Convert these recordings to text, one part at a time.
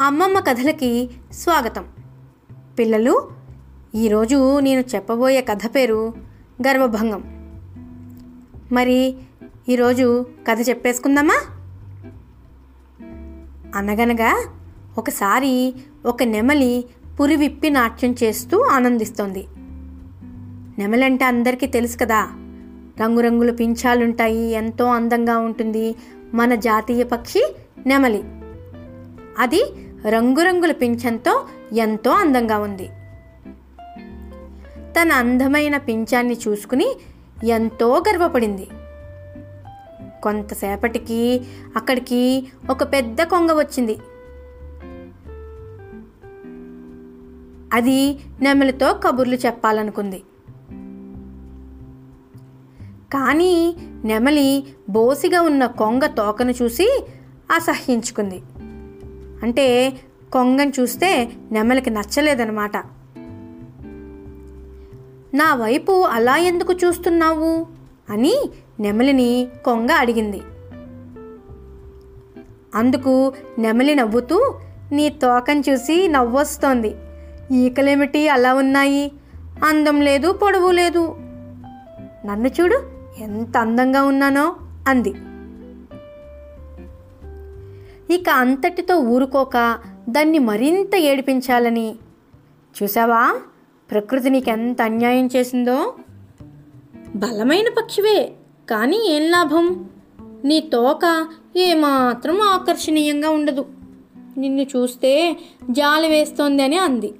అమ్మమ్మ కథలకి స్వాగతం. పిల్లలు ఈరోజు నేను చెప్పబోయే కథ పేరు గర్వభంగం. మరి ఈరోజు కథ చెప్పేసుకుందామా? అనగనగా ఒకసారి ఒక నెమలి పురి విప్పి నాట్యం చేస్తూ ఆనందిస్తోంది. నెమలంటే అందరికీ తెలుసు కదా రంగురంగుల పింఛాలుంటాయి ఎంతో అందంగా ఉంటుంది మన జాతీయ పక్షి నెమలి. అది రంగురంగుల పింఛంతో ఎంతో అందంగా ఉంది. తన అందమైన పింఛాన్ని చూసుకుని ఎంతో గర్వపడింది. కొంతసేపటికి అక్కడికి ఒక పెద్ద కొంగ వచ్చింది. అది నెమలితో కబుర్లు చెప్పాలనుకుంది. కానీ నెమలి బోసిగా ఉన్న కొంగ తోకను చూసి అసహ్యించుకుంది. అంటే కొంగను చూస్తే నెమలికి నచ్చలేదన్నమాట. నా వైపు అలా ఎందుకు చూస్తున్నావు? అని నెమలిని కొంగ అడిగింది. అందుకు నెమలి నవ్వుతూ నీ తోకం చూసి నవ్వొస్తోంది. ఈకలేమిటి అలా ఉన్నాయి? అందం లేదు పొడవు లేదు. నన్ను చూడు ఎంత అందంగా ఉన్నానో అంది. ఇక అంతటితో ఊరుకోక దాన్ని మరింత ఏడిపించాలని. చూసావా ప్రకృతి నీకెంత అన్యాయం చేసిందో? బలమైన పక్షివే కానీ ఏం లాభం? నీ తోక ఏమాత్రం ఆకర్షణీయంగా ఉండదు. నిన్ను చూస్తే జాలి వేస్తోంది అని అంది.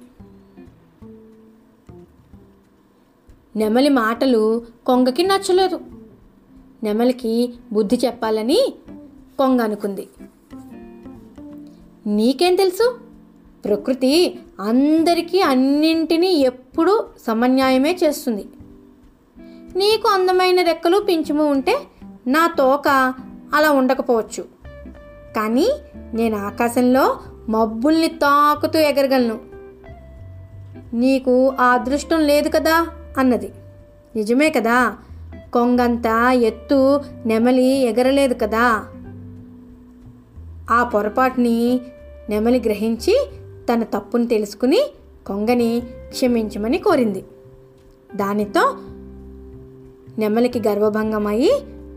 నెమలి మాటలు కొంగకి నచ్చలేదు. నెమలికి బుద్ధి చెప్పాలని కొంగ అనుకుంది. నీకేం తెలుసు? ప్రకృతి అందరికీ అన్నింటినీ ఎప్పుడూ సమన్యాయమే చేస్తుంది. నీకు అందమైన రెక్కలు పింఛము ఉంటే నా తోక అలా ఉండకపోవచ్చు. కానీ నేను ఆకాశంలో మబ్బుల్ని తాకుతూ ఎగరగలను. నీకు ఆ అదృష్టం లేదు కదా? అన్నది. నిజమే కదా? కొంగంత ఎత్తు నెమలి ఎగరలేదు కదా? ఆ పొరపాటుని నెమలి గ్రహించి తన తప్పును తెలుసుకుని కొంగని క్షమించమని కోరింది. దానితో నెమలికి గర్వభంగమయ్యి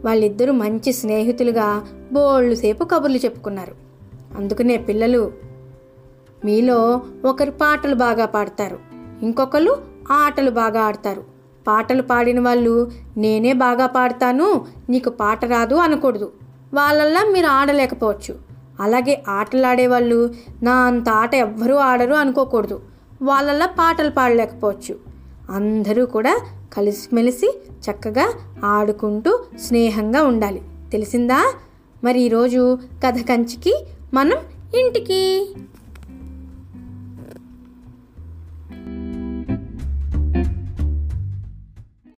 వాళ్ళిద్దరూ మంచి స్నేహితులుగా బోళ్ళు సేపు కబుర్లు చెప్పుకున్నారు. అందుకనే పిల్లలు మీలో ఒకరు పాటలు బాగా పాడతారు ఇంకొకరు ఆటలు బాగా ఆడతారు. పాటలు పాడిన వాళ్ళు నేనే బాగా పాడతాను నీకు పాట రాదు అనకూడదు. వాళ్ళల్లా మీరు ఆడలేకపోవచ్చు. అలాగే ఆటలు ఆడేవాళ్ళు నా అంత ఆట ఎవ్వరూ ఆడరు అనుకోకూడదు. వాళ్ళల్లా పాటలు పాడలేకపోవచ్చు. అందరూ కూడా కలిసిమెలిసి చక్కగా ఆడుకుంటూ స్నేహంగా ఉండాలి. తెలిసిందా? మరి ఈరోజు కథ కంచికి మనం ఇంటికి.